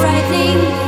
frightening.